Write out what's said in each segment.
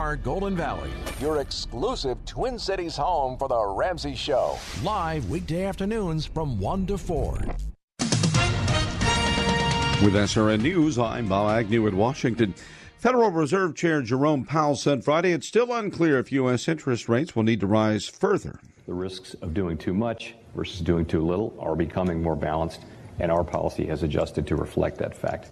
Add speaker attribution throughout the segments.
Speaker 1: Our Golden Valley,
Speaker 2: your exclusive Twin Cities home for the Ramsey Show.
Speaker 1: Live weekday afternoons from 1 to 4.
Speaker 3: With SRN News, I'm Bob Agnew in Washington. Federal Reserve Chair Jerome Powell said Friday it's still unclear if U.S. interest rates will need to rise further.
Speaker 4: The risks of doing too much versus doing too little are becoming more balanced, and our policy has adjusted to reflect that fact.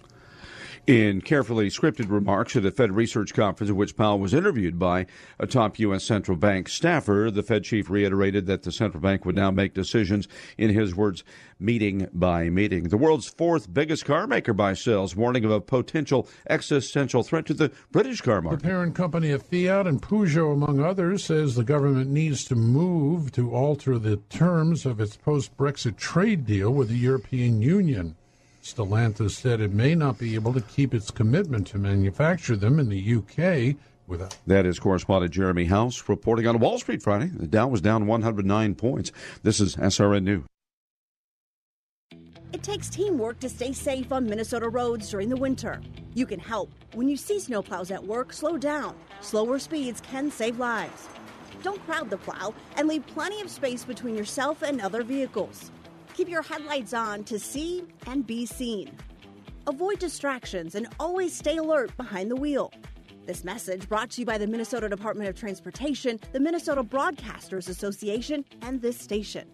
Speaker 3: In carefully scripted remarks at a Fed research conference in which Powell was interviewed by a top U.S. central bank staffer, the Fed chief reiterated that the central bank would now make decisions, in his words, meeting by meeting. The world's fourth biggest car maker by sales, warning of a potential existential threat to the British car market.
Speaker 5: The parent company of Fiat and Peugeot, among others, says the government needs to move to alter the terms of its post Brexit trade deal with the European Union. Stellantis said it may not be able to keep its commitment to manufacture them in the UK without.
Speaker 3: That is correspondent Jeremy House reporting on Wall Street Friday. The Dow was down 109 points. This is SRN News.
Speaker 6: It takes teamwork to stay safe on Minnesota roads during the winter. You can help. When you see snowplows at work, slow down. Slower speeds can save lives. Don't crowd the plow and leave plenty of space between yourself and other vehicles. Keep your headlights on to see and be seen. Avoid distractions and always stay alert behind the wheel. This message brought to you by the Minnesota Department of Transportation, the Minnesota Broadcasters Association, and this station.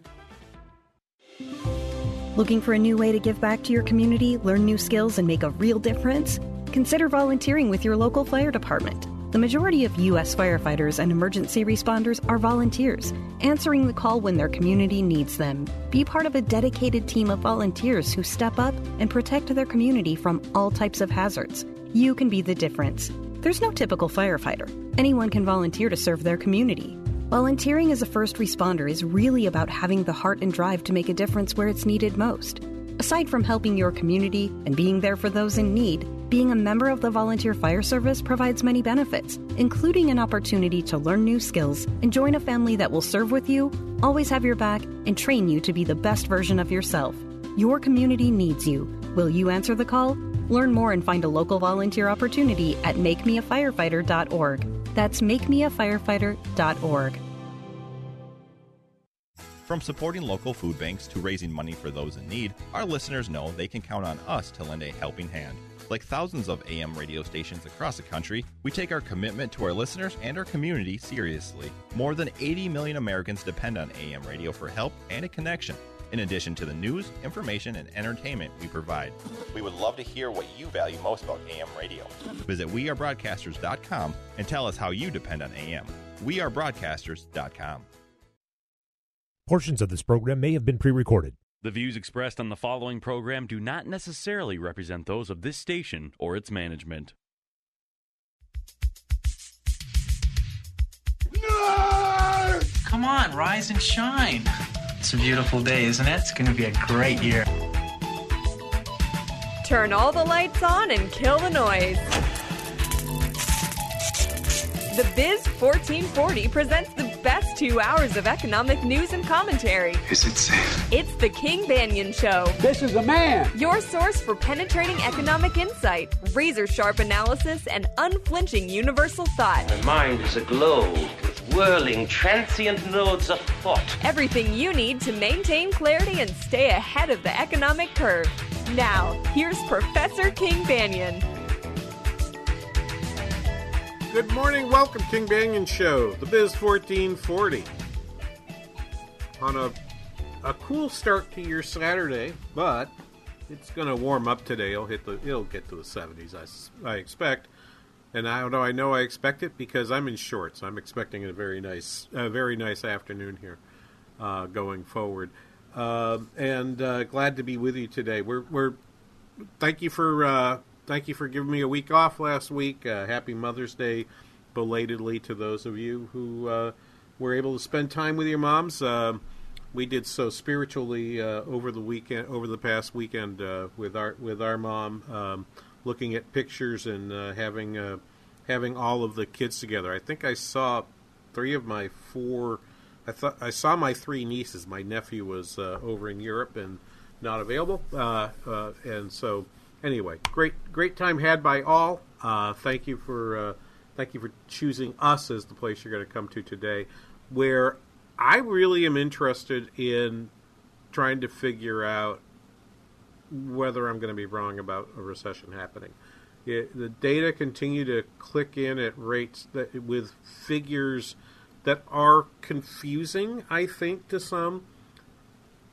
Speaker 7: Looking for a new way to give back to your community, learn new skills, and make a real difference? Consider volunteering with your local fire department. The majority of U.S. firefighters and emergency responders are volunteers, answering the call when their community needs them. Be part of a dedicated team of volunteers who step up and protect their community from all types of hazards. You can be the difference. There's no typical firefighter. Anyone can volunteer to serve their community. Volunteering as a first responder is really about having the heart and drive to make a difference where it's needed most. Aside from helping your community and being there for those in need, being a member of the Volunteer Fire Service provides many benefits, including an opportunity to learn new skills and join a family that will serve with you, always have your back, and train you to be the best version of yourself. Your community needs you. Will you answer the call? Learn more and find a local volunteer opportunity at makemeafirefighter.org. That's makemeafirefighter.org.
Speaker 8: From supporting local food banks to raising money for those in need, our listeners know they can count on us to lend a helping hand. Like thousands of AM radio stations across the country, we take our commitment to our listeners and our community seriously. More than 80 million Americans depend on AM radio for help and a connection, in addition to the news, information, and entertainment we provide. We would love to hear what you value most about AM radio. Visit wearebroadcasters.com and tell us how you depend on AM. Wearebroadcasters.com.
Speaker 9: Portions of this program may have been pre recorded.
Speaker 10: The views expressed on the following program do not necessarily represent those of this station or its management.
Speaker 11: No! Come on, rise and shine. It's a beautiful day, isn't it? It's going to be a great year.
Speaker 12: Turn all the lights on and kill the noise. The Biz 1440 presents the best two hours of economic news and commentary.
Speaker 13: Is it safe?
Speaker 12: It's the King Banian Show.
Speaker 13: This is a man.
Speaker 12: Your source for penetrating economic insight, razor sharp analysis, and unflinching universal thought.
Speaker 14: My mind is aglow with whirling, transient nodes of thought.
Speaker 12: Everything you need to maintain clarity and stay ahead of the economic curve. Now, here's Professor King Banian.
Speaker 15: Good morning, welcome King Banian Show, the Biz 1440. On a a cool start to your Saturday, but it's going to warm up today. It'll hit the it'll get to the 70s, I, I expect. And how do I know I expect it? Because I'm in shorts. I'm expecting a very nice a very nice afternoon here uh, going forward. Uh, and uh, glad to be with you today. We're we're thank you for uh, thank you for giving me a week off last week. Uh, happy Mother's Day belatedly to those of you who uh, were able to spend time with your moms. Uh, we did so spiritually uh, over the weekend, over the past weekend uh, with our with our mom, um, looking at pictures and uh, having having all of the kids together. I think I saw three of my four. I thought I saw my three nieces. My nephew was over in Europe and not available, and so anyway, great great time had by all. Uh, thank you for uh, thank you for choosing us as the place you're going to come to today, where I really am interested in trying to figure out whether I'm going to be wrong about a recession happening. It, the data continue to click in at rates that with figures that are confusing. I think to some.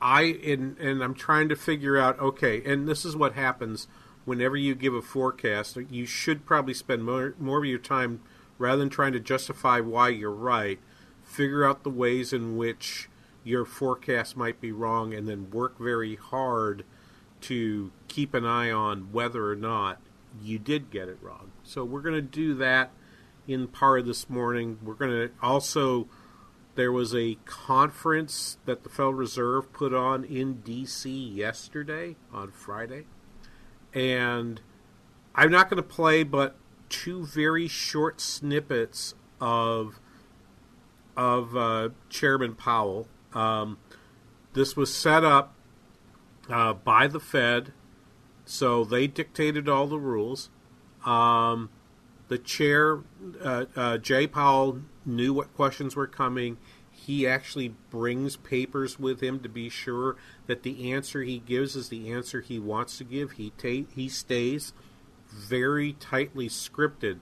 Speaker 15: I and and I'm trying to figure out. Okay, and this is what happens whenever you give a forecast. You should probably spend more more of your time rather than trying to justify why you're right figure out the ways in which your forecast might be wrong, and then work very hard to keep an eye on whether or not you did get it wrong. So we're going to do that in part this morning. We're going to also there was a conference that the Federal Reserve put on in D.C. yesterday on Friday, and I'm not going to play but two very short snippets of of uh, Chairman Powell. Um, this was set up uh, by the Fed, so they dictated all the rules. Um, the chair, uh, uh, Jay Powell, knew what questions were coming. He actually brings papers with him to be sure that the answer he gives is the answer he wants to give. He ta- he stays very tightly scripted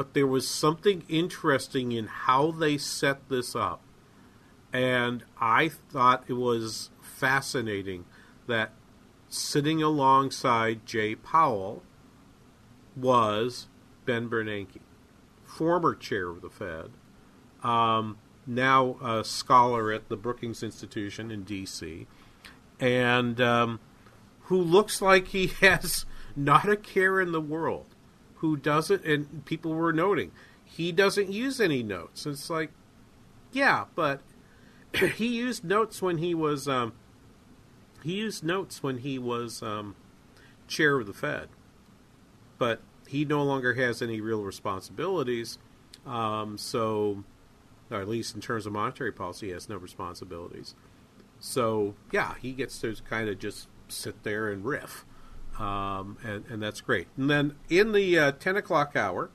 Speaker 15: but there was something interesting in how they set this up. And I thought it was fascinating that sitting alongside Jay Powell was Ben Bernanke, former chair of the Fed, um, now a scholar at the Brookings Institution in D.C., and um, who looks like he has not a care in the world who doesn't, and people were noting, he doesn't use any notes. It's like, yeah, but he used notes when he was, um, he used notes when he was um, chair of the Fed, but he no longer has any real responsibilities. Um, so, or at least in terms of monetary policy, he has no responsibilities. So, yeah, he gets to kind of just sit there and riff um, and, and, that's great. And then in the uh, 10 o'clock hour,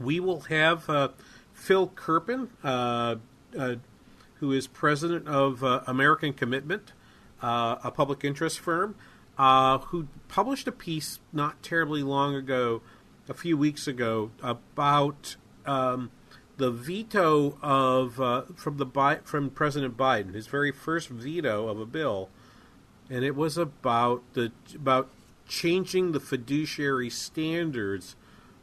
Speaker 15: we will have uh, Phil Kerpen, uh, uh who is president of uh, American Commitment, uh, a public interest firm, who published a piece not terribly long ago, a few weeks ago, about um, the veto of from the Bi- from President Biden, his very first veto of a bill and it was about the about changing the fiduciary standards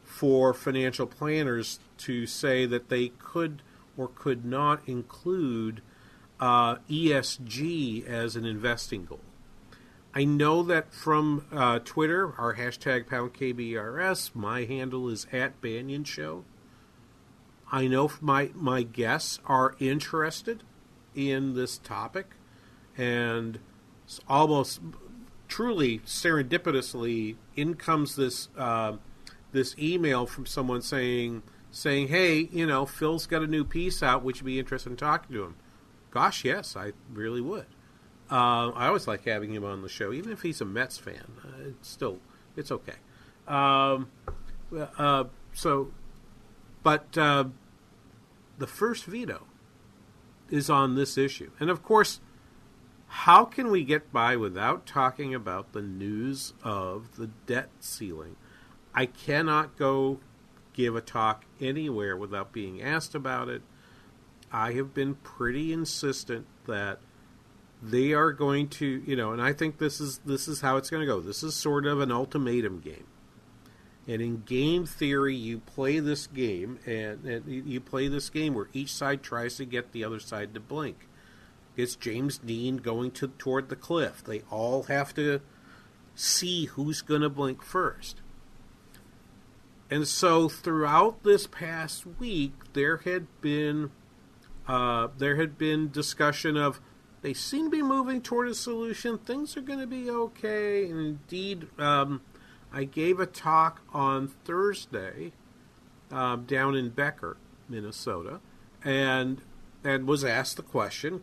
Speaker 15: for financial planners to say that they could or could not include uh, ESG as an investing goal. I know that from uh, Twitter, our hashtag pound KBRS, my handle is at Banian Show. I know my my guests are interested in this topic, and almost truly serendipitously, in comes this uh, this email from someone saying saying, "Hey, you know, Phil's got a new piece out. Would you be interested in talking to him?" Gosh, yes, I really would. Uh, I always like having him on the show, even if he's a Mets fan. Uh, it's still, it's okay. Um, uh, so, but uh, the first veto is on this issue, and of course, how can we get by without talking about the news of the debt ceiling? I cannot go give a talk anywhere without being asked about it. I have been pretty insistent that they are going to, you know, and I think this is this is how it's going to go. This is sort of an ultimatum game. And in game theory, you play this game, and, and you play this game where each side tries to get the other side to blink. It's James Dean going to toward the cliff. They all have to see who's going to blink first. and so throughout this past week, there had been uh, there had been discussion of they seem to be moving toward a solution. Things are going to be okay. And indeed, um, I gave a talk on Thursday um, down in Becker, Minnesota, and and was asked the question,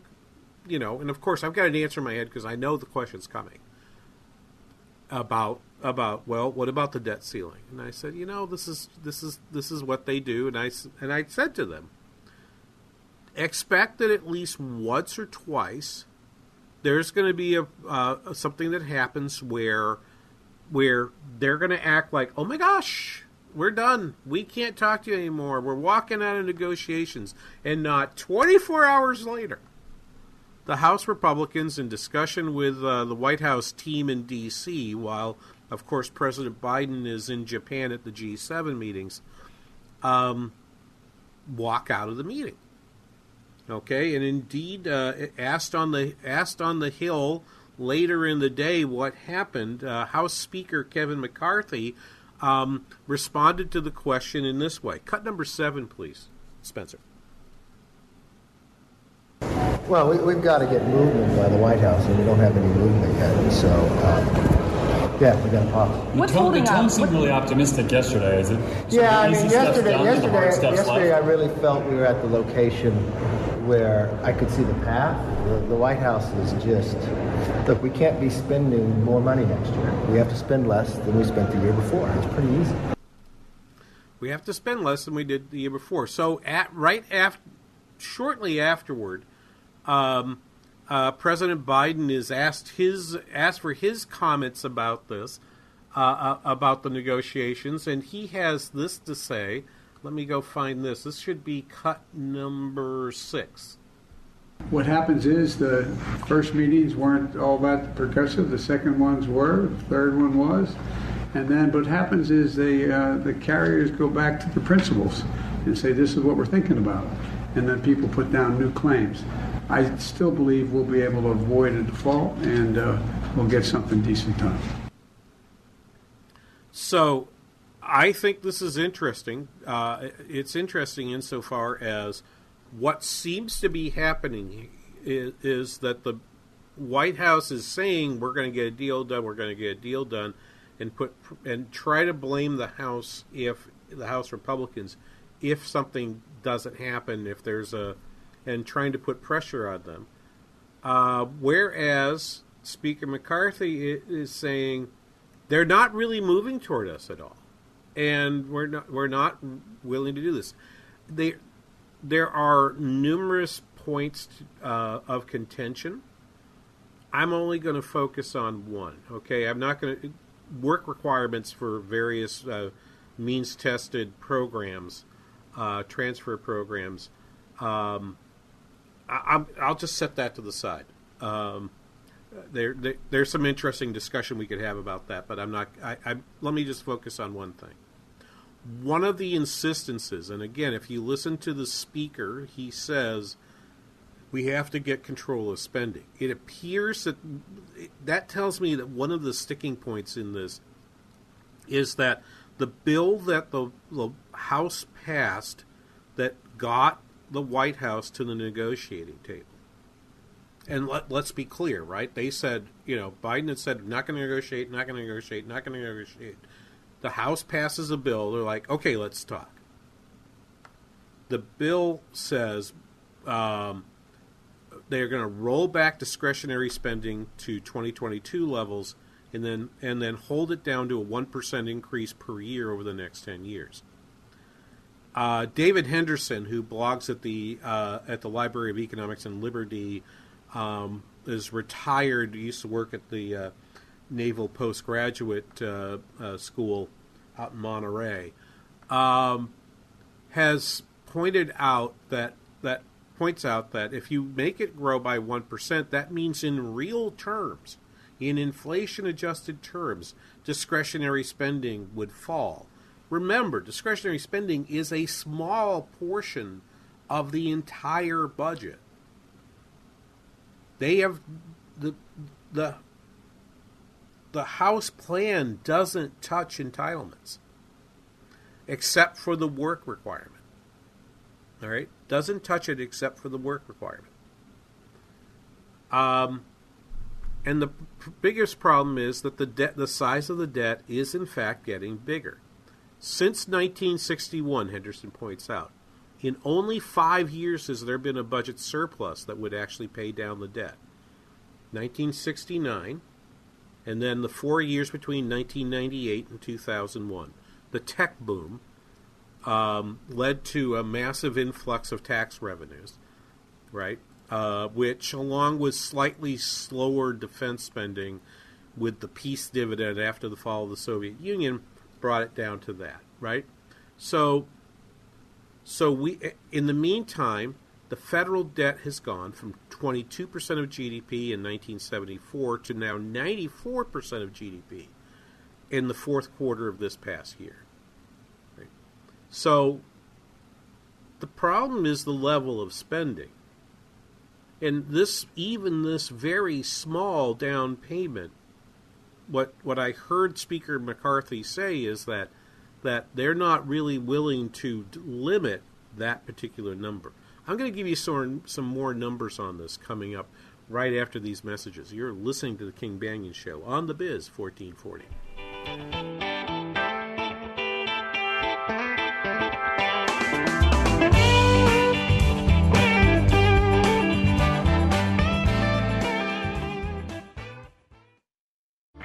Speaker 15: you know, and of course I've got an answer in my head because I know the question's coming about about well, what about the debt ceiling? And I said, you know, this is this is this is what they do, and I and I said to them, expect that at least once or twice there's going to be a uh, something that happens where where they're going to act like, oh my gosh, we're done. We can't talk to you anymore. We're walking out of negotiations, and not 24 hours later. The House Republicans, in discussion with uh, the White House team in D.C., while of course, President Biden is in Japan at the G7 meetings, um, walk out of the meeting. Okay, and indeed, uh, asked on the asked on the Hill later in the day what happened, uh, House Speaker Kevin McCarthy um, responded to the question in this way. Cut number seven, please, Spencer.
Speaker 16: Well, we, have got to get movement by the White House, and we don't have any movement yet. So. Um, yeah, we got a pop.
Speaker 17: What's the tone, holding the tone up? seemed really optimistic yesterday. Is it?
Speaker 16: Yeah, I mean, yesterday, yesterday, yesterday, I really felt we were at the location where I could see the path. The, the, White House is just look. We can't be spending more money next year. We have to spend less than we spent the year before. It's pretty easy.
Speaker 15: We have to spend less than we did the year before. So, at right after, shortly afterward. Um, uh, President Biden is asked his asked for his comments about this, uh, uh, about the negotiations, and he has this to say. Let me go find this. This should be cut number six.
Speaker 18: What happens is the first meetings weren't all that progressive. The second ones were. The third one was. And then what happens is they, uh, the carriers go back to the principals and say, this is what we're thinking about. And then people put down new claims. I still believe we'll be able to avoid a default and uh, we'll get something decent done.
Speaker 15: So I think this is interesting. Uh, it's interesting insofar as what seems to be happening is, is, that the White House is saying we're going to get a deal done, we're going to get a deal done, and put and try to blame the House if the House Republicans if something doesn't happen, if there's a and trying to put pressure on them. Uh, whereas Speaker McCarthy is saying they're not really moving toward us at all, and we're not we're not willing to do this. They, there are numerous points uh, of contention. I'm only going to focus on one. Okay, I'm not going to work requirements for various uh, means tested programs, uh, transfer programs. Um, I, will just set that to the side. Um, there, there, there's some interesting discussion we could have about that, but I'm not. I, I, let me just focus on one thing. One of the insistences, and again, if you listen to the speaker, he says we have to get control of spending. It appears that that tells me that one of the sticking points in this is that the bill that the, the House passed that got the White House to the negotiating table. And let, us be clear, right? They said, you know, Biden had said, not going to negotiate, not going to negotiate, not going to negotiate. The House passes a bill. They're like, okay, let's talk. The bill says um, they're going to roll back discretionary spending to 2022 levels and then and then hold it down to a 1% increase per year over the next 10 years. Uh, David Henderson, who blogs at the uh, at the Library of Economics and Liberty, um, is retired. He used to work at the uh, Naval Postgraduate uh, uh, School out in Monterey. Um, has pointed out that that points out that if you make it grow by one percent, that means in real terms, in inflation adjusted terms, discretionary spending would fall. Remember, discretionary spending is a small portion of the entire budget. They have the the the House plan doesn't touch entitlements. except for the work requirement. All right? Doesn't touch it except for the work requirement. Um, and the p- biggest problem is that the debt, the size of the debt, is in fact getting bigger. Since 1961, Henderson points out, in only five years has there been a budget surplus that would actually pay down the debt. 1969, and then the four years between 1998 and 2001. The tech boom um, led to a massive influx of tax revenues, right? Uh, which, along with slightly slower defense spending with the peace dividend after the fall of the Soviet Union, brought it down to that, right? So, so we, in the meantime, the federal debt has gone from 22% of GDP in 1974 to now 94% of GDP in the fourth quarter of this past year. Right? So the problem is the level of spending. And this even this very small down payment what what I heard Speaker McCarthy say is that that they're not really willing to limit that particular number. I'm going to give you some, some more numbers on this coming up right after these messages. You're listening to the King Banian Show on the Biz 1440.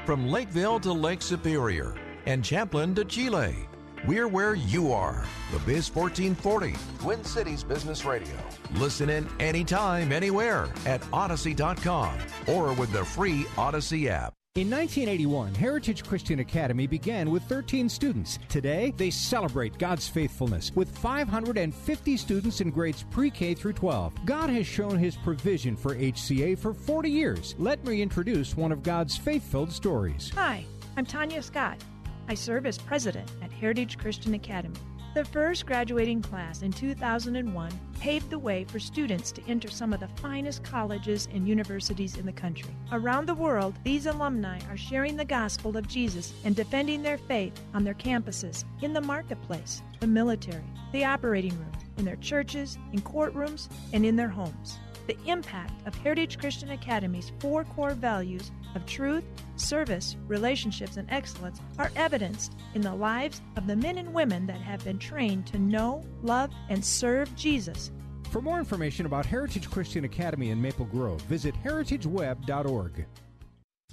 Speaker 1: From Lakeville to Lake Superior and Champlin to Chile. We're where you are. The Biz 1440,
Speaker 2: Twin Cities Business Radio.
Speaker 1: Listen in anytime, anywhere at Odyssey.com or with the free Odyssey app.
Speaker 19: In 1981, Heritage Christian Academy began with 13 students. Today, they celebrate God's faithfulness with 550 students in grades pre K through 12. God has shown his provision for HCA for 40 years. Let me introduce one of God's faith filled stories.
Speaker 20: Hi, I'm Tanya Scott. I serve as president at Heritage Christian Academy. The first graduating class in 2001 paved the way for students to enter some of the finest colleges and universities in the country. Around the world, these alumni are sharing the gospel of Jesus and defending their faith on their campuses, in the marketplace, the military, the operating room, in their churches, in courtrooms, and in their homes. The impact of Heritage Christian Academy's four core values of truth, service, relationships, and excellence are evidenced in the lives of the men and women that have been trained to know, love, and serve Jesus.
Speaker 19: For more information about Heritage Christian Academy in Maple Grove, visit heritageweb.org.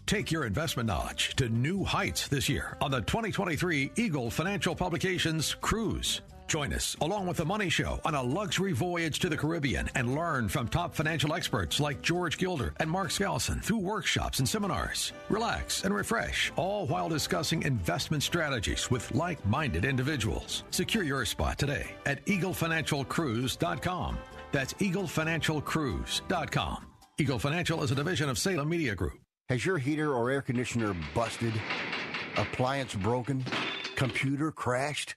Speaker 21: Take your investment knowledge to new heights this year on the 2023 Eagle Financial Publications Cruise. Join us along with the Money Show on a luxury voyage to the Caribbean and learn from top financial experts like George Gilder and Mark Skousen through workshops and seminars. Relax and refresh, all while discussing investment strategies with like minded individuals. Secure your spot today at eaglefinancialcruise.com. That's eaglefinancialcruise.com. Eagle Financial is a division of Salem Media Group.
Speaker 22: Has your heater or air conditioner busted? Appliance broken? Computer crashed?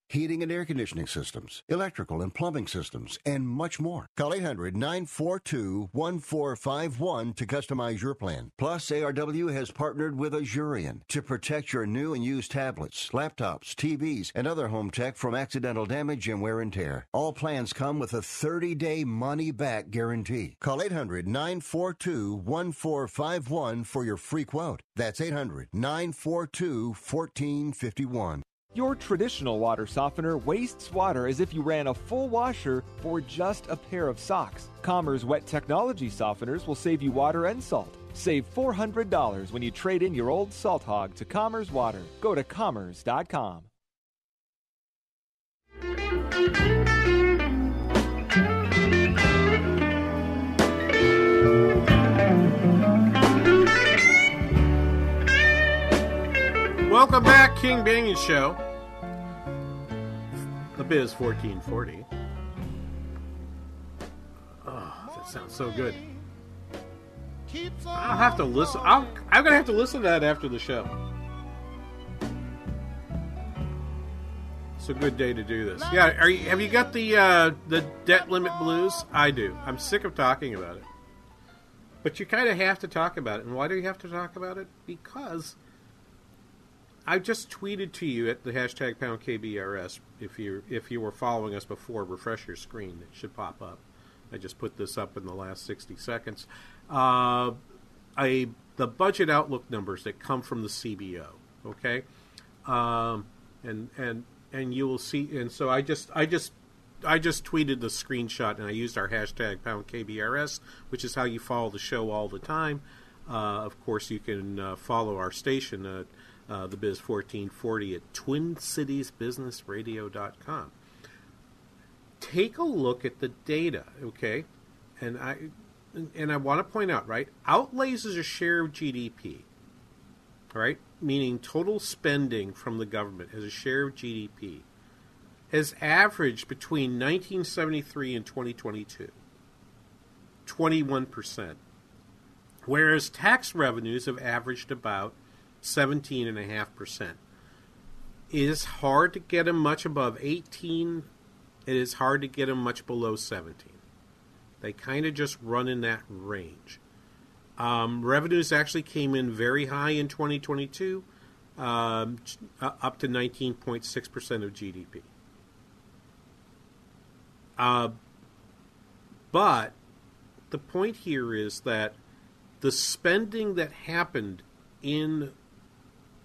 Speaker 22: heating and air conditioning systems, electrical and plumbing systems, and much more. Call 800 942 1451 to customize your plan. Plus, ARW has partnered with Asurion to protect your new and used tablets, laptops, TVs, and other home tech from accidental damage and wear and tear. All plans come with a 30 day money back guarantee. Call 800 942 1451 for your free quote. That's 800 942 1451.
Speaker 23: Your traditional water softener wastes water as if you ran a full washer for just a pair of socks. Commerce Wet Technology softeners will save you water and salt. Save $400 when you trade in your old salt hog to Commerce Water. Go to commerce.com.
Speaker 15: Welcome back, King Banian Show. The Biz 1440. Oh, that Sounds so good. I'll have to listen. I'll, I'm gonna have to listen to that after the show. It's a good day to do this. Yeah, are you, have you got the uh, the debt limit blues? I do. I'm sick of talking about it. But you kind of have to talk about it. And why do you have to talk about it? Because I just tweeted to you at the hashtag pound KBRS. If you if you were following us before, refresh your screen. It should pop up. I just put this up in the last 60 seconds. Uh, a the budget outlook numbers that come from the CBO. Okay, um, and and and you will see. And so I just I just I just tweeted the screenshot and I used our hashtag pound KBRS, which is how you follow the show all the time. Uh, of course, you can uh, follow our station at uh, the Biz 1440 at TwinCitiesBusinessRadio.com. Take a look at the data, okay? And I and I want to point out, right? Outlays is a share of GDP, right? Meaning total spending from the government as a share of GDP has averaged between 1973 and 2022 21%, whereas tax revenues have averaged about 17.5%. It is hard to get them much above 18. It is hard to get them much below 17. They kind of just run in that range. Um, revenues actually came in very high in 2022, um, up to 19.6% of GDP. Uh, but the point here is that the spending that happened in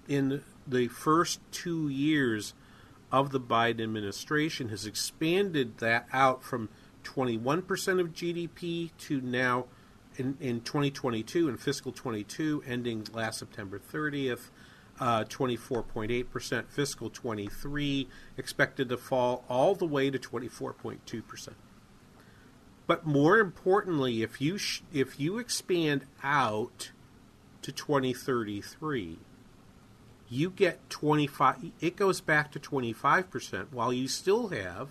Speaker 15: in the first two years of the Biden administration has expanded that out from 21% of GDP to now in, in 2022 in fiscal 22 ending last September 30th uh, 24.8%, fiscal 23 expected to fall all the way to 24.2%. But more importantly, if you sh- if you expand out to 2033, you get 25 it goes back to 25% while you still have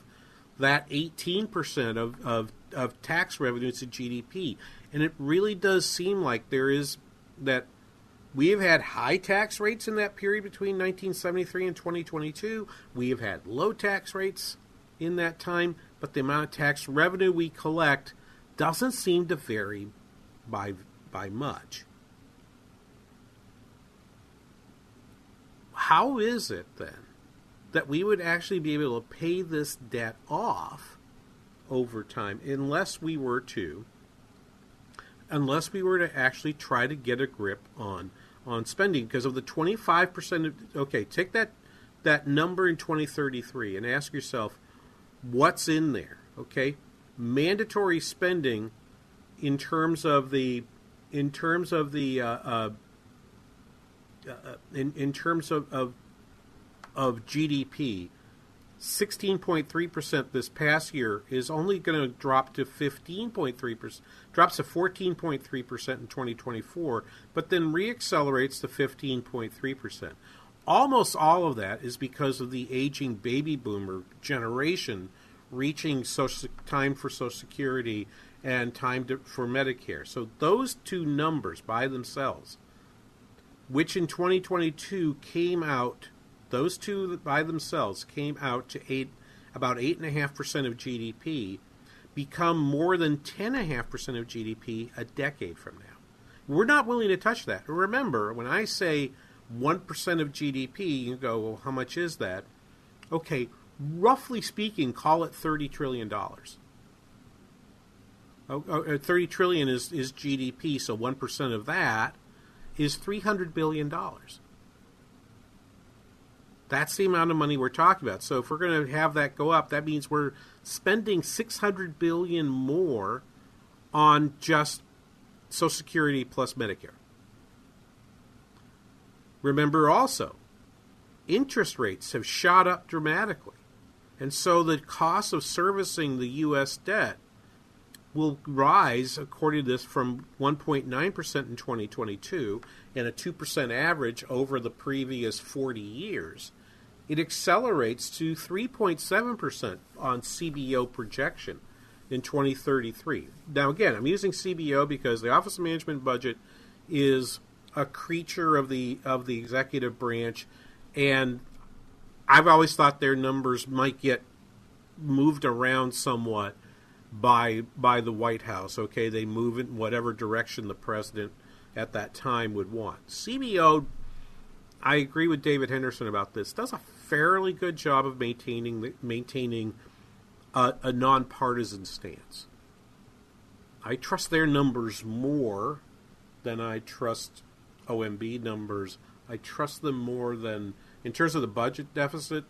Speaker 15: that 18% of, of, of tax revenues to GDP. And it really does seem like there is that we have had high tax rates in that period between 1973 and 2022. We have had low tax rates in that time, but the amount of tax revenue we collect doesn't seem to vary by by much. How is it then that we would actually be able to pay this debt off over time unless we were to unless we were to actually try to get a grip on on spending? Because of the 25% of okay take that that number in 2033 and ask yourself what's in there? Okay? Mandatory spending in terms of the in terms of the uh, uh, uh, in, in terms of, of of GDP 16.3% this past year is only going to drop to 15.3%, drops to 14.3% in 2024, but then reaccelerates to 15.3%. Almost all of that is because of the aging baby boomer generation reaching social, time for Social Security and time to, for Medicare. So those two numbers by themselves, which in 2022 came out those two by themselves came out to eight, about 8.5% of GDP, become more than 10.5% of GDP a decade from now. We're not willing to touch that. Remember, when I say 1% of GDP, you go, well, how much is that? Okay, roughly speaking, call it $30 trillion. Oh, oh, uh, 30 trillion is, is GDP, so 1% of that is $300 billion. That's the amount of money we're talking about. So if we're going to have that go up, that means we're spending 600 billion more on just Social Security plus Medicare. Remember also, interest rates have shot up dramatically. And so the cost of servicing the U.S. debt will rise, according to this, from 1.9% in 2022 and a 2% average over the previous 40 years. It accelerates to 3.7% on CBO projection in 2033. Now, again, I'm using CBO because the Office of Management Budget is a creature of the of the executive branch, and I've always thought their numbers might get moved around somewhat by by the White House. Okay, they move it in whatever direction the president at that time would want. CBO, I agree with David Henderson about this. Does a fairly good job of maintaining maintaining a, a nonpartisan stance. I trust their numbers more than I trust OMB numbers. I trust them more than in terms of the budget deficit.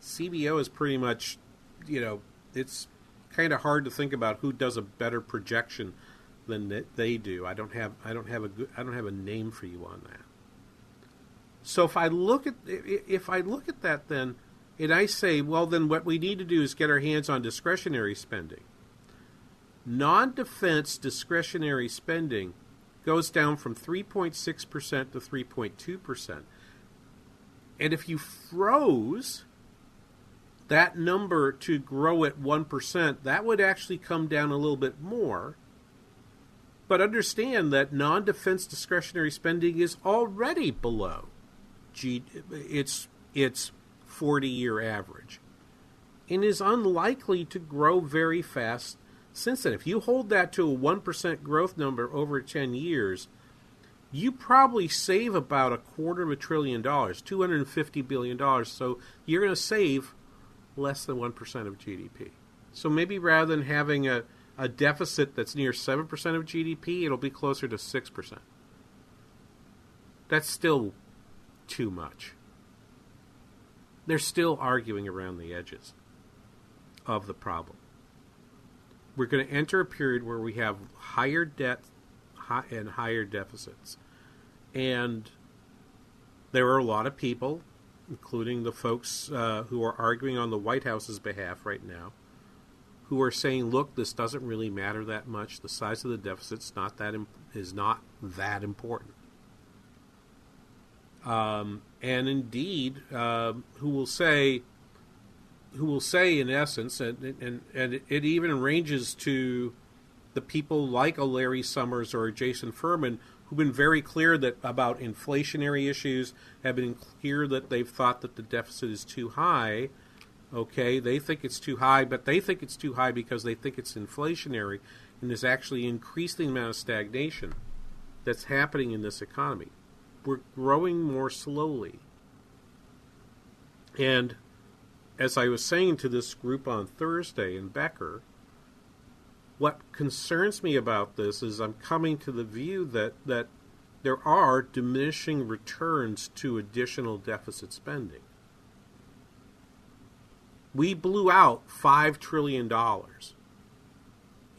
Speaker 15: CBO is pretty much, you know, it's kind of hard to think about who does a better projection than they do. I don't have I don't have a good I don't have a name for you on that. So if I look at if I look at that then and I say, well then what we need to do is get our hands on discretionary spending. Non-defense discretionary spending goes down from 3.6% to 3.2%. And if you froze that number to grow at 1%, that would actually come down a little bit more but understand that non defense discretionary spending is already below G- its, its 40 year average and is unlikely to grow very fast since then. If you hold that to a 1% growth number over 10 years, you probably save about a quarter of a trillion dollars, $250 billion. So you're going to save less than 1% of GDP. So maybe rather than having a a deficit that's near 7% of GDP, it'll be closer to 6%. That's still too much. They're still arguing around the edges of the problem. We're going to enter a period where we have higher debt and higher deficits. And there are a lot of people, including the folks uh, who are arguing on the White House's behalf right now, who are saying, "Look, this doesn't really matter that much. The size of the deficit's not that Im- is not that important." Um, and indeed, uh, who will say, who will say, in essence, and and and it even ranges to the people like a Larry Summers or a Jason Furman who've been very clear that about inflationary issues, have been clear that they've thought that the deficit is too high Okay, they think it's too high, but they think it's too high because they think it's inflationary and is actually increasing the amount of stagnation that's happening in this economy. We're growing more slowly. And as I was saying to this group on Thursday in Becker, what concerns me about this is I'm coming to the view that, that there are diminishing returns to additional deficit spending we blew out $5 trillion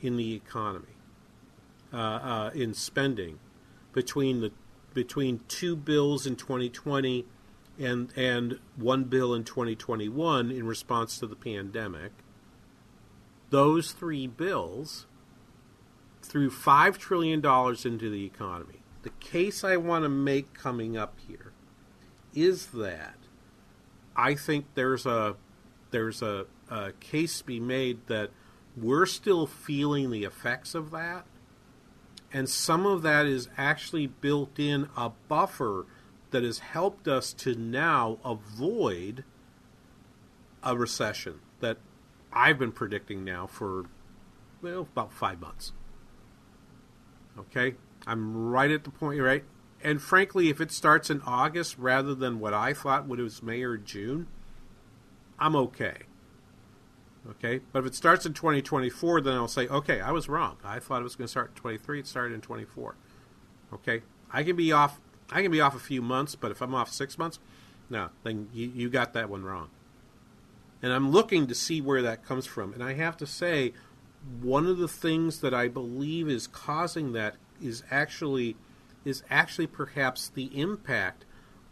Speaker 15: in the economy, uh, uh, in spending, between the between two bills in 2020 and and one bill in 2021 in response to the pandemic. Those three bills threw five trillion dollars into the economy. The case I want to make coming up here is that I think there's a there's a, a case to be made that we're still feeling the effects of that. And some of that is actually built in a buffer that has helped us to now avoid a recession that I've been predicting now for well about five months. Okay, I'm right at the point, right? And frankly, if it starts in August rather than what I thought it was May or June, I'm okay. Okay, but if it starts in 2024, then I'll say, okay, I was wrong. I thought it was going to start in 23. It started in 24. Okay, I can be off. I can be off a few months, but if I'm off six months, no, then you, you got that one wrong. And I'm looking to see where that comes from. And I have to say, one of the things that I believe is causing that is actually is actually perhaps the impact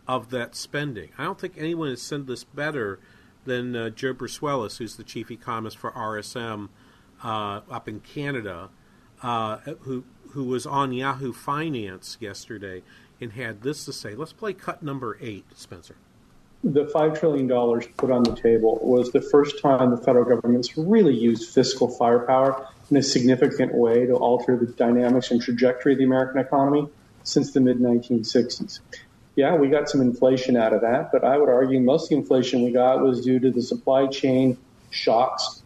Speaker 15: of that spending. I don't think anyone has said this better than uh, Joe Brusuelas, who's the chief economist for RSM uh, up in Canada, uh, who who was on Yahoo Finance yesterday and had this to say. Let's play cut number eight, Spencer.
Speaker 24: The $5 trillion put on the table was the first time the federal government's really used fiscal firepower in a significant way to alter the dynamics and trajectory of the American economy since the mid 1960s. Yeah, we got some inflation out of that, but I would argue most of the inflation we got was due to the supply chain shocks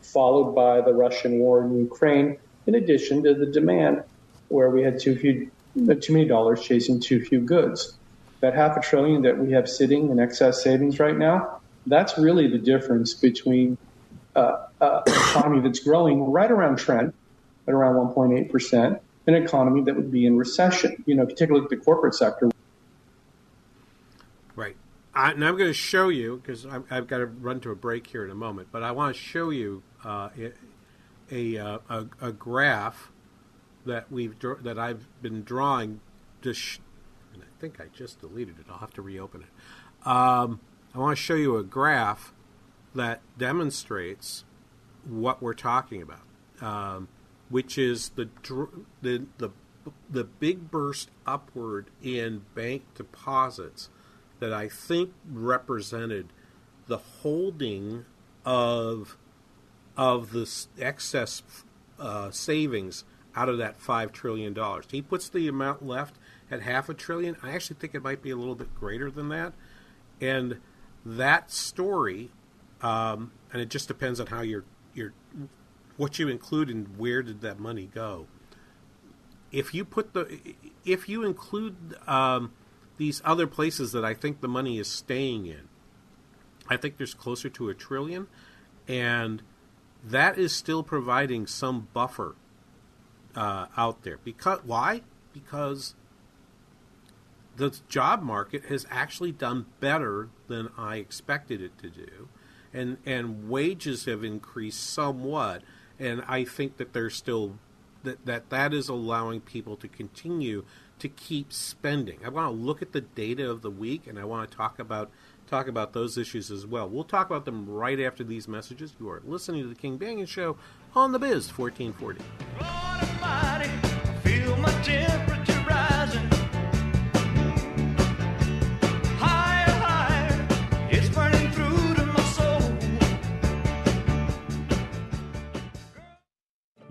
Speaker 24: followed by the Russian war in Ukraine, in addition to the demand where we had too few too many dollars chasing too few goods that half a trillion that we have sitting in excess savings right now, that's really the difference between uh, uh, an economy that's growing right around trend at around 1.8%, an economy that would be in recession. You know, if you take a look at the corporate sector.
Speaker 15: Right. I, and I'm going to show you, because I've, got to run to a break here in a moment, but I want to show you uh, a, a, a, a, graph that we've that I've been drawing to sh- think I just deleted it. I'll have to reopen it. Um, I want to show you a graph that demonstrates what we're talking about, um, which is the, the the the big burst upward in bank deposits that I think represented the holding of of the excess uh, savings out of that five trillion dollars. He puts the amount left at half a trillion. I actually think it might be a little bit greater than that. And that story, um, and it just depends on how you're, you're, what you include and where did that money go. If you put the, if you include um, these other places that I think the money is staying in, I think there's closer to a trillion, and that is still providing some buffer uh, out there. Because why? Because the job market has actually done better than I expected it to do, and and wages have increased somewhat, and I think that there's still that that that is allowing people to continue to keep spending. I want to look at the data of the week, and I want to talk about talk about those issues as well. We'll talk about them right after these messages. You are listening to the King Banaian Show on the Biz 1440.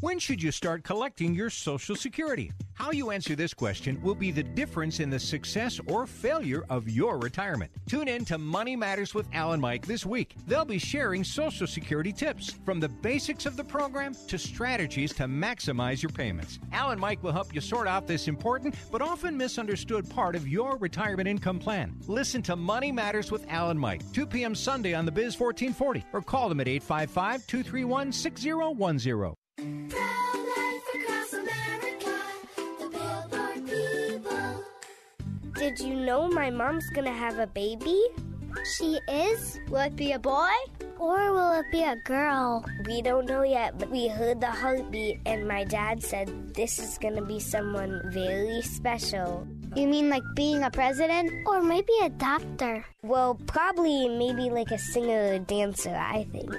Speaker 19: When should you start collecting your Social Security? How you answer this question will be the difference in the success or failure of your retirement. Tune in to Money Matters with Alan Mike this week. They'll be sharing Social Security tips from the basics of the program to strategies to maximize your payments. Alan Mike will help you sort out this important but often misunderstood part of your retirement income plan. Listen to Money Matters with Alan Mike, 2 p.m. Sunday on the Biz 1440, or call them at 855 231 6010.
Speaker 25: Did you know my mom's gonna have a baby?
Speaker 26: She is? Will it be a boy?
Speaker 25: Or will it be a girl? We don't know yet, but we heard the heartbeat, and my dad said this is gonna be someone very special.
Speaker 26: You mean like being a president?
Speaker 25: Or maybe a doctor. Well, probably maybe like a singer or dancer, I think.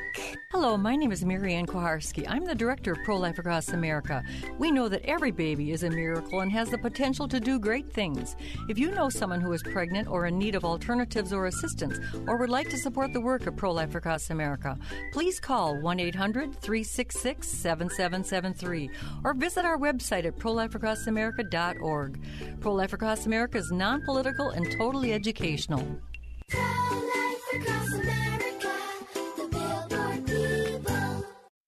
Speaker 27: Hello, my name is Marianne Kuharski. I'm the director of Pro Life Across America. We know that every baby is a miracle and has the potential to do great things. If you know someone who is pregnant or in need of alternatives or assistance, or would like to support the work of Pro Life Across America, please call 1 800 366 7773 or visit our website at prolifeacrossamerica.org. Pro Life Across America is non political and totally educational.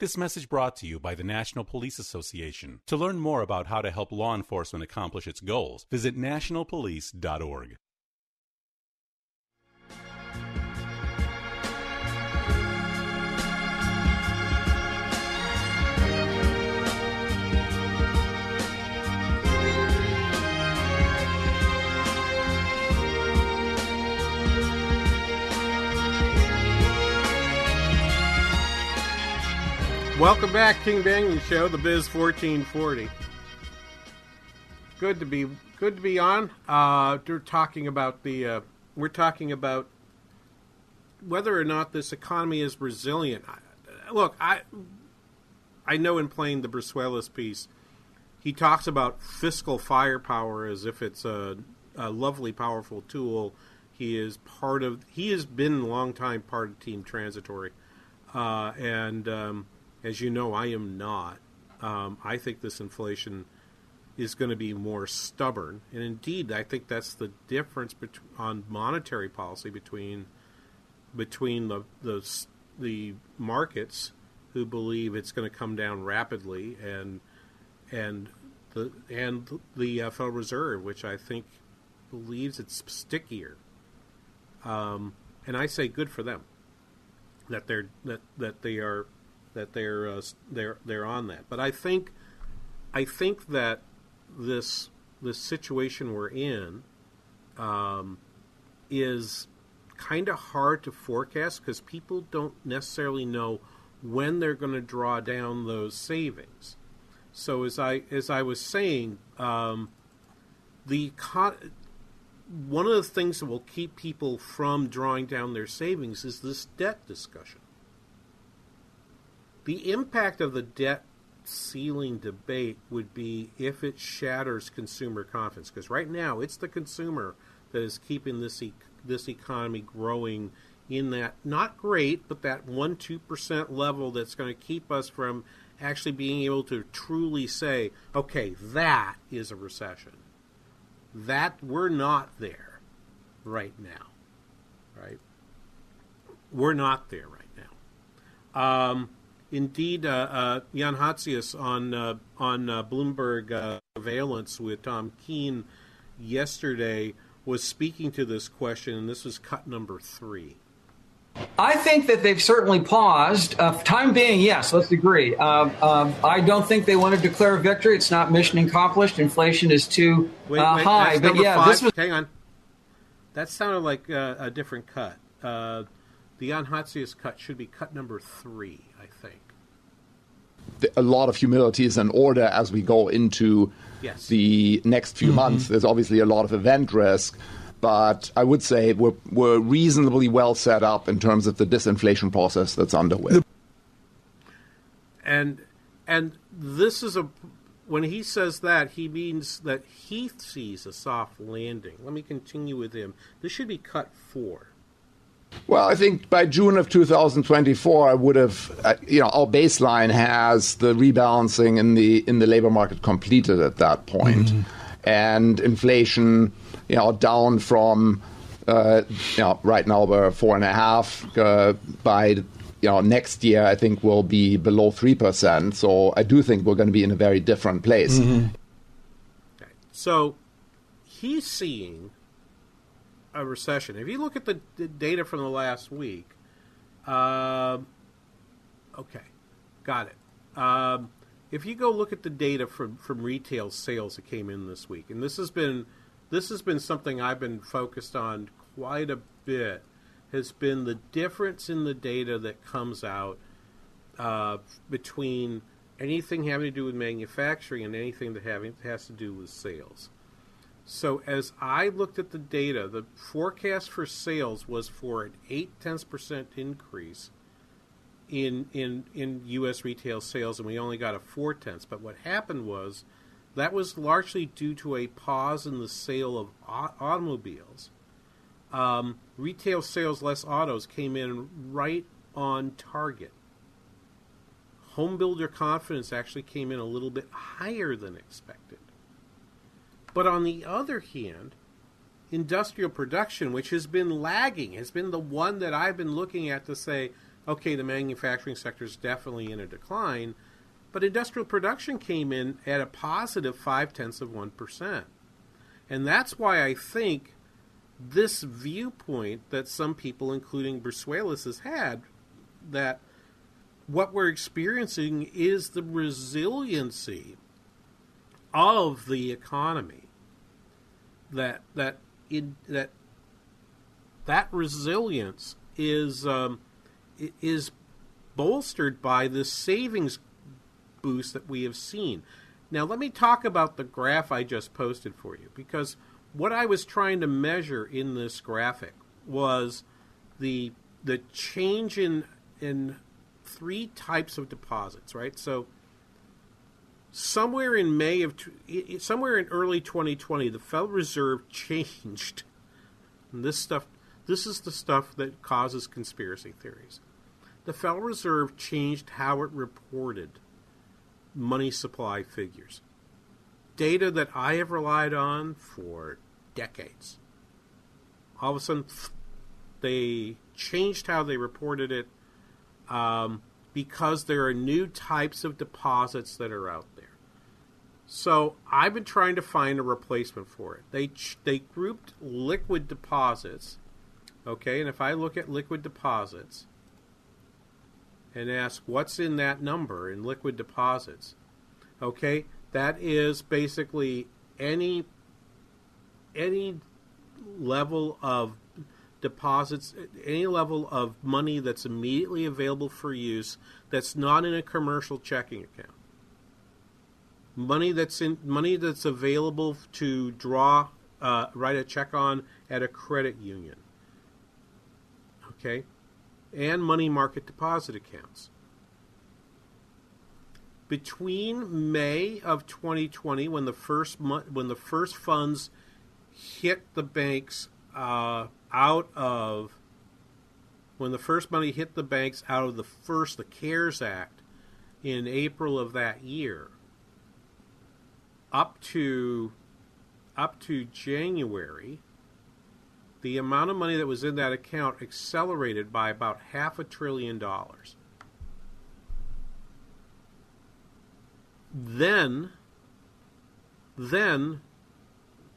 Speaker 28: This message brought to you by the National Police Association. To learn more about how to help law enforcement accomplish its goals, visit nationalpolice.org.
Speaker 15: Welcome back, King Banaian Show, the Biz fourteen forty. Good to be good to be on. Uh, we're talking about the uh, we're talking about whether or not this economy is resilient. Look, I I know in playing the Brusuelas piece, he talks about fiscal firepower as if it's a, a lovely, powerful tool. He is part of. He has been a long time part of Team Transitory, uh, and um, as you know, I am not. Um, I think this inflation is going to be more stubborn, and indeed, I think that's the difference bet- on monetary policy between between the, the the markets who believe it's going to come down rapidly and and the and the uh, Federal Reserve, which I think believes it's stickier. Um, and I say good for them that they're that that they are that they're uh, they're they're on that. But I think I think that this this situation we're in um, is kind of hard to forecast because people don't necessarily know when they're going to draw down those savings. So as I as I was saying, um, the one of the things that will keep people from drawing down their savings is this debt discussion. The impact of the debt ceiling debate would be if it shatters consumer confidence, because right now it's the consumer that is keeping this e- this economy growing in that not great, but that one two percent level that's going to keep us from actually being able to truly say, okay, that is a recession. That we're not there right now, right? We're not there right now. Um, indeed, uh, uh, Jan Hatzius on uh, on uh, Bloomberg uh, Surveillance with Tom Keene yesterday was speaking to this question, and this was cut number three.
Speaker 29: I think that they've certainly paused. Uh, time being, yes, let's agree. Um, um, I don't think they want to declare victory. It's not mission accomplished. Inflation is too uh,
Speaker 15: wait,
Speaker 29: high. But yeah,
Speaker 15: five.
Speaker 29: this was.
Speaker 15: Hang on. That sounded like uh, a different cut. Uh, the Jan Hatzius cut should be cut number three.
Speaker 30: A lot of humility is in order as we go into
Speaker 15: yes.
Speaker 30: the next few mm-hmm. months. There's obviously a lot of event risk but I would say we're, we're reasonably well set up in terms of the disinflation process that's underway.
Speaker 15: And and this is a when he says that he means that he sees a soft landing. Let me continue with him. This should be cut four.
Speaker 30: Well, I think by June of 2024, I would have, uh, you know, our baseline has the rebalancing in the in the labor market completed at that point. Mm-hmm. and inflation you know, down from uh, you know, right now we're four and a half. Uh, by you know next year, I think we'll be below three percent. So I do think we're going to be in a very different place.
Speaker 15: Mm-hmm. Okay. So he's seeing a recession. If you look at the, data from the last week, uh, okay, got it. Um, if you go look at the data from from retail sales that came in this week, and this has been this has been something I've been focused on quite a bit. Has been the difference in the data that comes out uh, between anything having to do with manufacturing and anything that having has to do with sales. So as I looked at the data, the forecast for sales was for an eight tenths percent increase in in in U.S. retail sales, and we only got a four tenths. But what happened was that was largely due to a pause in the sale of automobiles. Um, retail sales less autos came in right on target. Home builder confidence actually came in a little bit higher than expected. But on the other hand, industrial production, which has been lagging, has been the one that I've been looking at to say, okay, the manufacturing sector is definitely in a decline. But industrial production came in at a positive five tenths of 1%. And that's why I think this viewpoint that some people, including Brusuelas, has had, that what we're experiencing is the resiliency of the economy. That that in, that that resilience is um, is bolstered by the savings boost that we have seen. Now, let me talk about the graph I just posted for you because what I was trying to measure in this graphic was the the change in in three types of deposits, right? So somewhere in May of somewhere in early 2020, the Federal Reserve changed. And this stuff, this is the stuff that causes conspiracy theories. The Federal Reserve changed how it reported money supply figures. Data that I have relied on for decades. All of a sudden, they changed how they reported it um, because there are new types of deposits that are out. So I've been trying to find a replacement for it. They they grouped liquid deposits, okay, and if I look at liquid deposits and ask what's in that number in liquid deposits, okay, that is basically any any level of deposits, any level of money that's immediately available for use that's not in a commercial checking account money that's in money that's available to draw uh, write a check on at a credit union. Okay? And money market deposit accounts. Between May of 2020 when the first when the first funds hit the banks uh, out of when the first money hit the banks out of the first the CARES Act in April of that year up to up to January, the amount of money that was in that account accelerated by about half a trillion dollars. Then then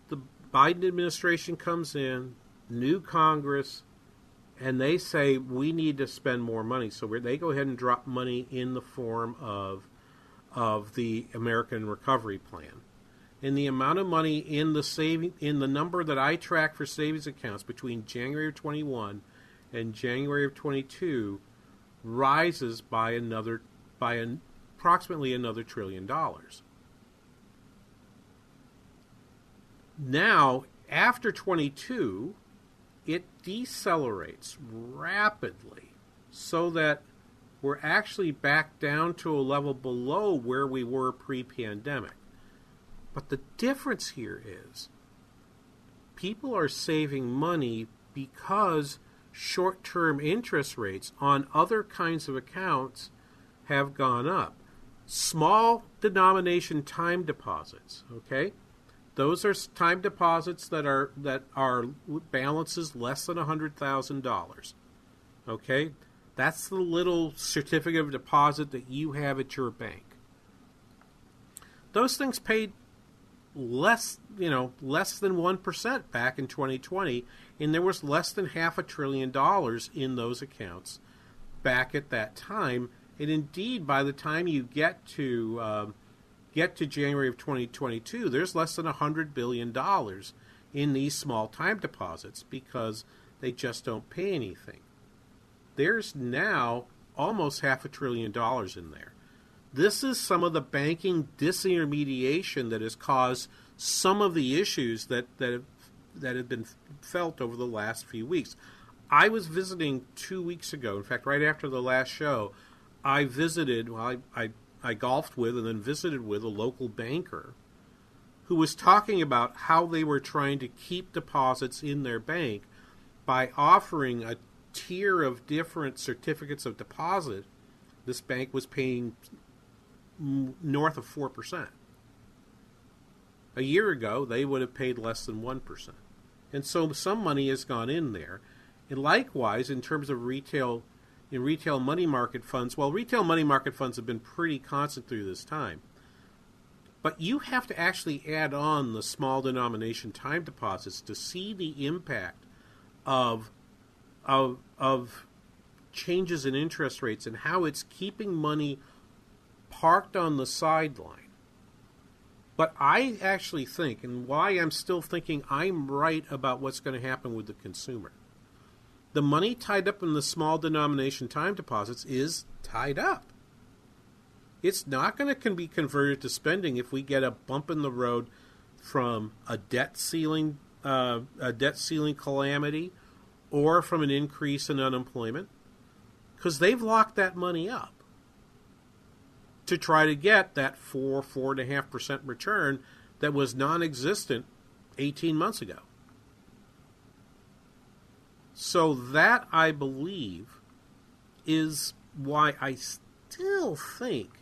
Speaker 15: the Biden administration comes in, new Congress, and they say we need to spend more money. So they go ahead and drop money in the form of of the American Recovery Plan and the amount of money in the saving in the number that I track for savings accounts between January of 21 and January of 22 rises by another by an, approximately another trillion dollars. Now, after 22, it decelerates rapidly so that we're actually back down to a level below where we were pre-pandemic. But the difference here is people are saving money because short term interest rates on other kinds of accounts have gone up. Small denomination time deposits, okay? Those are time deposits that are that are balances less than $100,000. Okay? That's the little certificate of deposit that you have at your bank. Those things paid less, you know, less than 1% back in 2020, and there was less than half a trillion dollars in those accounts back at that time. And indeed, by the time you get to um, get to January of 2022, there's less than $100 billion in these small time deposits because they just don't pay anything. There's now almost half a trillion dollars in there. This is some of the banking disintermediation that has caused some of the issues that, that, have, that have been felt over the last few weeks. I was visiting two weeks ago, in fact, right after the last show, I visited, well, I, I, I golfed with and then visited with a local banker who was talking about how they were trying to keep deposits in their bank by offering a tier of different certificates of deposit. This bank was paying north of 4%. A year ago, they would have paid less than 1%. And so some money has gone in there. And likewise, in terms of retail in retail money market funds, well, retail money market funds have been pretty constant through this time. But you have to actually add on the small denomination time deposits to see the impact of of of changes in interest rates and how it's keeping money parked on the sideline. But I actually think, and why I'm still thinking I'm right about what's going to happen with the consumer. The money tied up in the small denomination time deposits is tied up. It's not going to be converted to spending if we get a bump in the road from a debt ceiling, uh, a debt ceiling calamity, or from an increase in unemployment, because they've locked that money up to try to get that four, four and a half percent return that was non existent 18 months ago. So, that I believe is why I still think,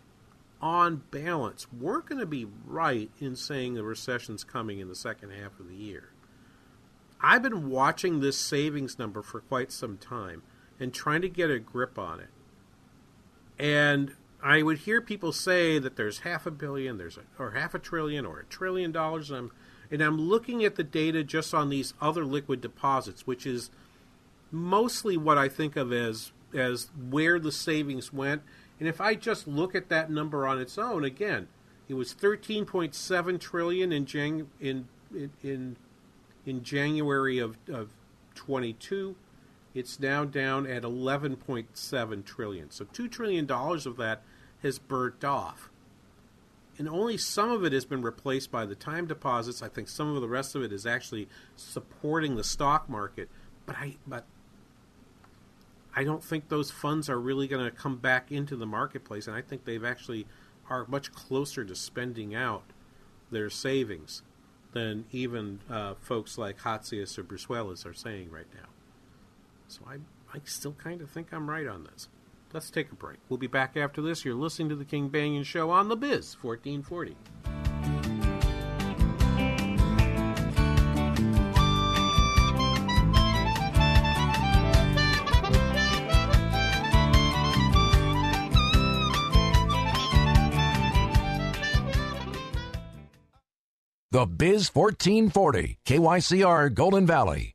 Speaker 15: on balance, we're going to be right in saying the recession's coming in the second half of the year. I've been watching this savings number for quite some time and trying to get a grip on it. And I would hear people say that there's half a billion, there's a, or half a trillion, or a trillion dollars, and I'm and I'm looking at the data just on these other liquid deposits, which is mostly what I think of as as where the savings went. And if I just look at that number on its own, again, it was 13.7 trillion in Jan- in in in January of, of 22. It's now down at 11.7 trillion. So 2 trillion dollars of that has burnt off. And only some of it has been replaced by the time deposits. I think some of the rest of it is actually supporting the stock market. But I but I don't think those funds are really going to come back into the marketplace, and I think they've actually are much closer to spending out their savings than even uh, folks like Hatzius or Brusuelas are saying right now. So I, I still kind of think I'm right on this. Let's take a break. We'll be back after this. You're listening to the King Banaian Show on the Biz 1440.
Speaker 2: The Biz 1440, KYCR Golden Valley.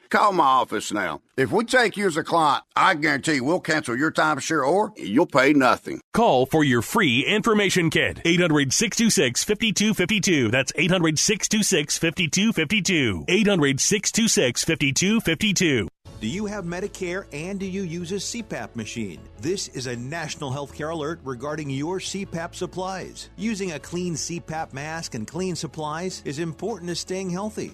Speaker 31: Call my office now. If we take you as a client, I guarantee we'll cancel your timeshare or you'll pay nothing.
Speaker 32: Call for your free information kit. 800 626 5252. That's 800 626 5252. 800 626 5252.
Speaker 33: Do you have Medicare and do you use a CPAP machine? This is a national healthcare alert regarding your CPAP supplies. Using a clean CPAP mask and clean supplies is important to staying healthy.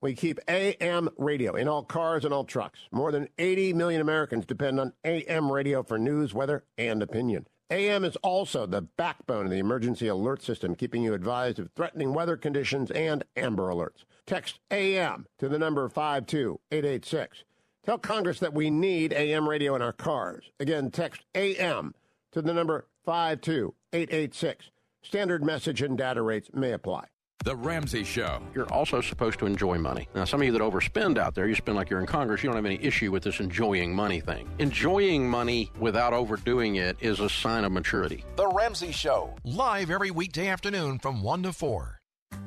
Speaker 34: we keep AM radio in all cars and all trucks. More than 80 million Americans depend on AM radio for news, weather, and opinion. AM is also the backbone of the emergency alert system, keeping you advised of threatening weather conditions and Amber Alerts. Text AM to the number 52886. Tell Congress that we need AM radio in our cars. Again, text AM to the number 52886. Standard message and data rates may apply.
Speaker 35: The Ramsey Show.
Speaker 36: You're also supposed to enjoy money. Now, some of you that overspend out there, you spend like you're in Congress, you don't have any issue with this enjoying money thing. Enjoying money without overdoing it is a sign of maturity.
Speaker 1: The Ramsey Show. Live every weekday afternoon from 1 to 4.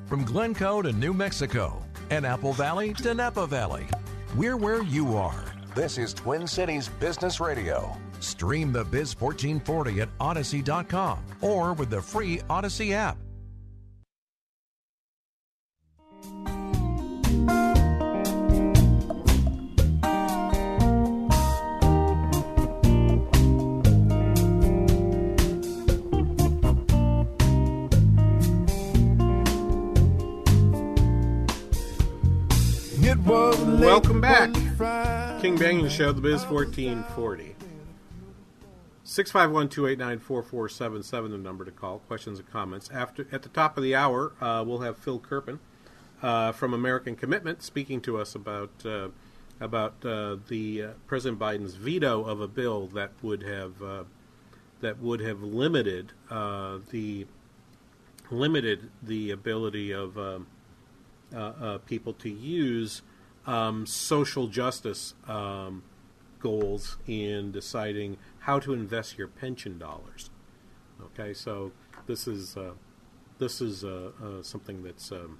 Speaker 1: From Glencoe to New Mexico and Apple Valley to Napa Valley. We're where you are.
Speaker 2: This is Twin Cities Business Radio.
Speaker 1: Stream the Biz 1440 at Odyssey.com or with the free Odyssey app.
Speaker 15: Welcome back. King Banaian Show, The Biz 1440. 651 289 4477, the number to call. Questions and comments. After At the top of the hour, uh, we'll have Phil Kerpen uh, from American Commitment speaking to us about uh, about uh, the uh, President Biden's veto of a bill that would have uh, that would have limited the limited the ability of um, people to use um, social justice um, goals in deciding how to invest your pension dollars. Okay, so this is uh, this is uh, uh, something that's um,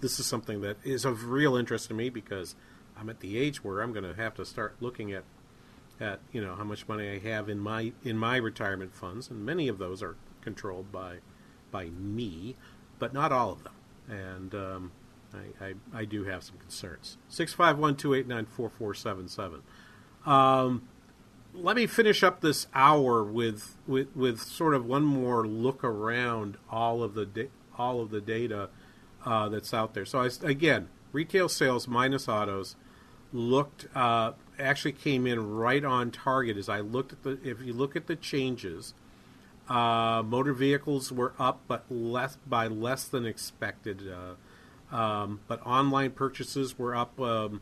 Speaker 15: this is something that is of real interest to me because I'm at the age where I'm going to have to start looking at at you know how much money I have in my in my retirement funds, and many of those are controlled by by me, but not all of them. And um, I, I, I do have some concerns. 651 289 4477. Um, let me finish up this hour with, with with sort of one more look around all of the da- all of the data uh, that's out there. So I, again, retail sales minus autos looked uh, actually came in right on target. As I looked at the if you look at the changes, uh, motor vehicles were up, but less by less than expected. Uh, um, but online purchases were up um,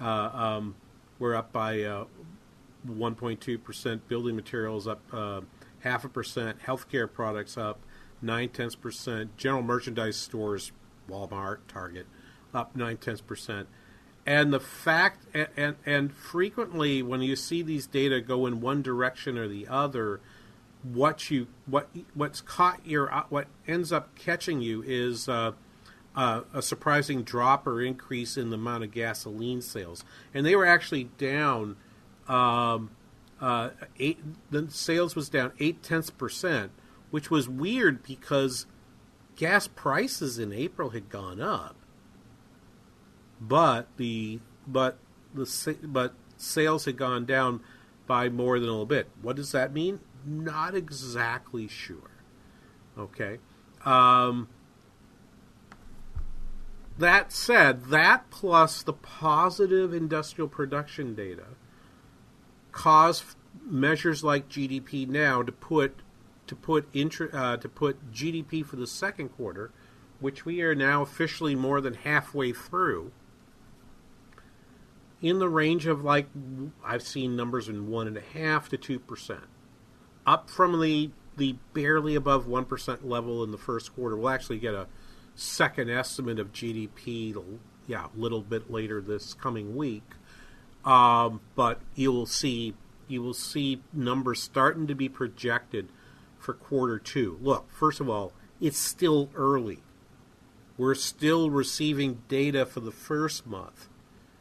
Speaker 15: uh, um, were up by 1.2 uh, percent. Building materials up uh, half a percent. Healthcare products up nine tenths percent. General merchandise stores, Walmart, Target, up nine tenths percent. And the fact, and, and, and frequently when you see these data go in one direction or the other, what you what what's caught your what ends up catching you is uh, uh, a surprising drop or increase in the amount of gasoline sales, and they were actually down. Um, uh, eight, the sales was down eight tenths percent, which was weird because gas prices in April had gone up, but the but the but sales had gone down by more than a little bit. What does that mean? Not exactly sure. Okay. Um, that said, that plus the positive industrial production data cause measures like GDP now to put to put intra, uh, to put GDP for the second quarter, which we are now officially more than halfway through, in the range of like I've seen numbers in one and a half to two percent, up from the the barely above one percent level in the first quarter. We'll actually get a second estimate of GDP, yeah, a little bit later this coming week. Um, but you will see you will see numbers starting to be projected for quarter two. Look, first of all, it's still early. We're still receiving data for the first month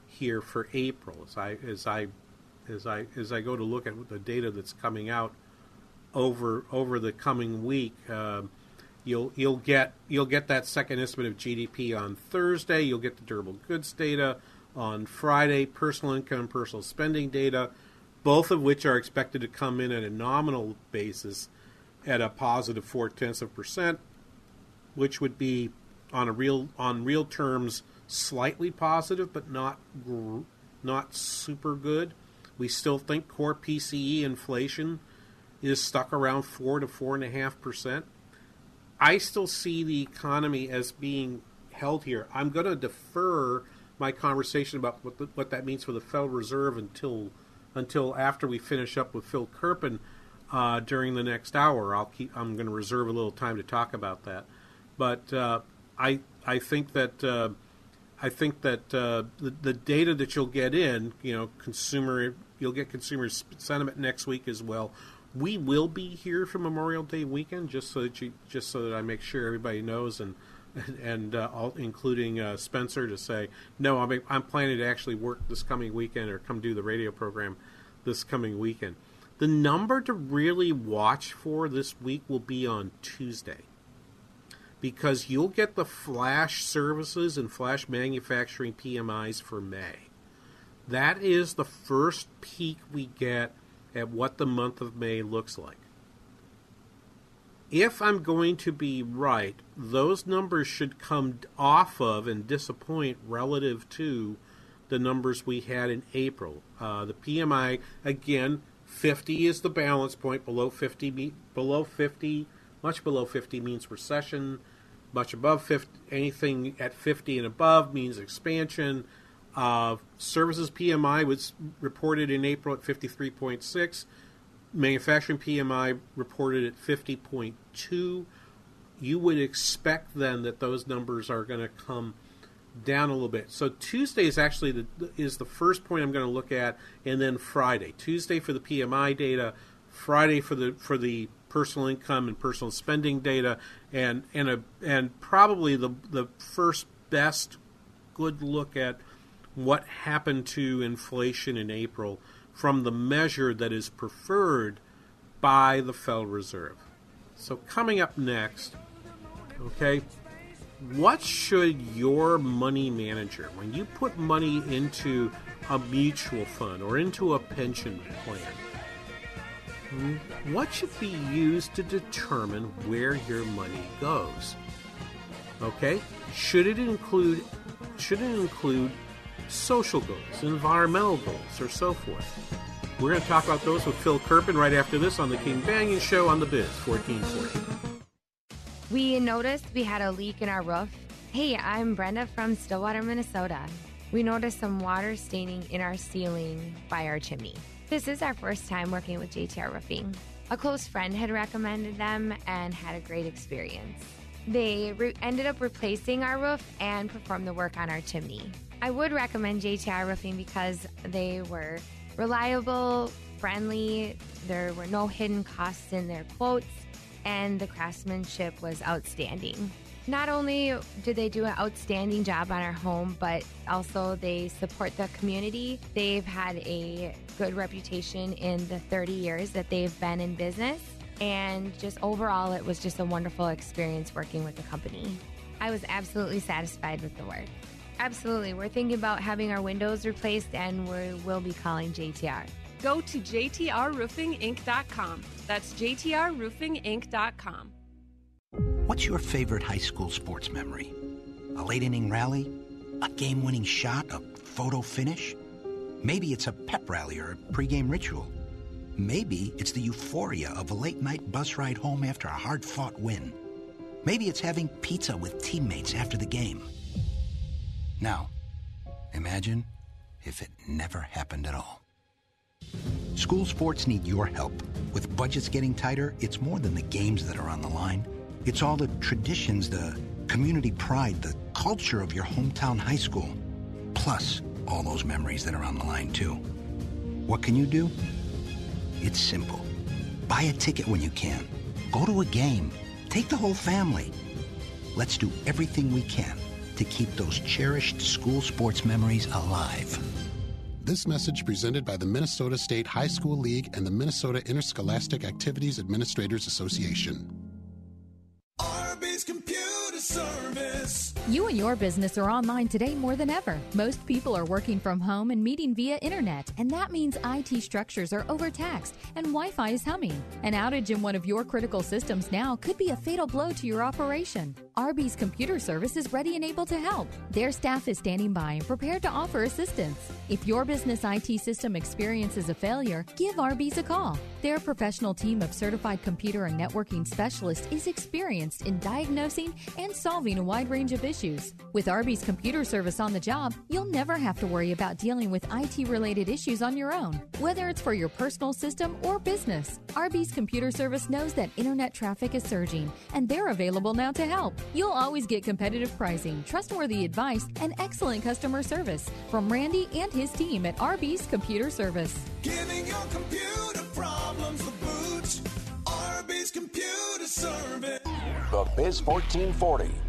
Speaker 15: here for April. As I as I as I as I go to look at the data that's coming out over over the coming week. Um, You'll you'll get you'll get that second estimate of GDP on Thursday. You'll get the durable goods data on Friday. Personal income, personal spending data both of which are expected to come in at a nominal basis at a positive four tenths of percent, which would be on a real on real terms slightly positive, but not not super good. We still think core PCE inflation is stuck around four to four and a half percent. I still see the economy as being held here. I'm going to defer my conversation about what, the, what that means for the Federal Reserve until until after we finish up with Phil Kerpen uh, during the next hour. I'll keep. I'm going to reserve a little time to talk about that. But uh, I I think that uh, I think that uh, the the data that you'll get in, you know, consumer you'll get consumer sentiment next week as well. We will be here for Memorial Day weekend, just so that you just so that I make sure everybody knows and and uh, all, including uh, Spencer to say no. I'm I'm planning to actually work this coming weekend or come do the radio program this coming weekend. The number to really watch for this week will be on Tuesday because you'll get the flash services and flash manufacturing PMIs for May. That is the first peek we get at what the month of May looks like. If I'm going to be right, those numbers should come off of and disappoint relative to the numbers we had in April. Uh, the PMI, again, 50 is the balance point. Below 50, below 50, much below 50 means recession. Much above 50, anything at 50 and above means expansion. Services PMI was reported in April at 53.6. Manufacturing PMI reported at 50.2. You would expect then that those numbers are going to come down a little bit. So Tuesday is actually the is the first point I'm going to look at, and then Friday. Tuesday for the PMI data, Friday for the for the personal income and personal spending data, and and a and probably the the first best good look at what happened to inflation in April from the measure that is preferred by the Federal Reserve. So coming up next, okay, what should your money manager, when you put money into a mutual fund or into a pension plan, hmm, what should be used to determine where your money goes? Okay? Should it include should it include social goals, environmental goals, or so forth? We're going to talk about those with Phil Kerpen right after this on the King Banaian Show on the Biz 1440.
Speaker 35: We noticed we had a leak in our roof. Hey, I'm Brenda from Stillwater, Minnesota. We noticed some water staining in our ceiling by our chimney. This is our first time working with JTR Roofing. A close friend had recommended them and had a great experience. They re- ended up replacing our roof and performed the work on our chimney. I would recommend JTR Roofing because they were reliable, friendly, there were no hidden costs in their quotes, and the craftsmanship was outstanding. Not only did they do an outstanding job on our home, but also they support the community. They've had a good reputation in the 30 years that they've been in business. And just overall, it was just a wonderful experience working with the company. I was absolutely satisfied with the work. Absolutely. We're thinking about having our windows replaced and we will be calling JTR.
Speaker 37: Go to jtrroofinginc.com. That's jtrroofinginc.com.
Speaker 38: What's your favorite high school sports memory? A late inning rally? A game winning shot? A photo finish? Maybe it's a pep rally or a pregame ritual. Maybe it's the euphoria of a late night bus ride home after a hard fought win. Maybe it's having pizza with teammates after the game. Now, imagine if it never happened at all. School sports need your help. With budgets getting tighter, it's more than the games that are on the line. It's all the traditions, the community pride, the culture of your hometown high school, plus all those memories that are on the line, too. What can you do? It's simple. Buy a ticket when you can. Go to a game. Take the whole family. Let's do everything we can to keep those cherished school sports memories alive.
Speaker 39: This message presented by the Minnesota State High School League and the Minnesota Interscholastic Activities Administrators Association.
Speaker 40: Arby's Computer
Speaker 1: service.
Speaker 41: You and your business are online today more than ever. Most people are working from home and meeting via internet, and that means IT structures are overtaxed and Wi Fi is humming. An outage in one of your critical systems now could be a fatal blow to your operation. Arby's computer service is ready and able to help. Their staff is standing by and prepared to offer assistance. If your business IT system experiences a failure, give Arby's a call. Their professional team of certified computer and networking specialists is experienced in diagnosing and solving a wide range of issues. With Arby's computer service on the job, you'll never have to worry about dealing with IT related issues on your own, whether it's for your personal system or business. Arby's computer service knows that internet traffic is surging, and they're available now to help. You'll always get competitive pricing, trustworthy advice, and excellent customer service from Randy and his team at Arby's Computer Service.
Speaker 1: Giving your computer problems the boot. Arby's Computer Service.
Speaker 42: The Biz 1440.